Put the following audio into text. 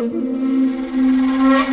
mm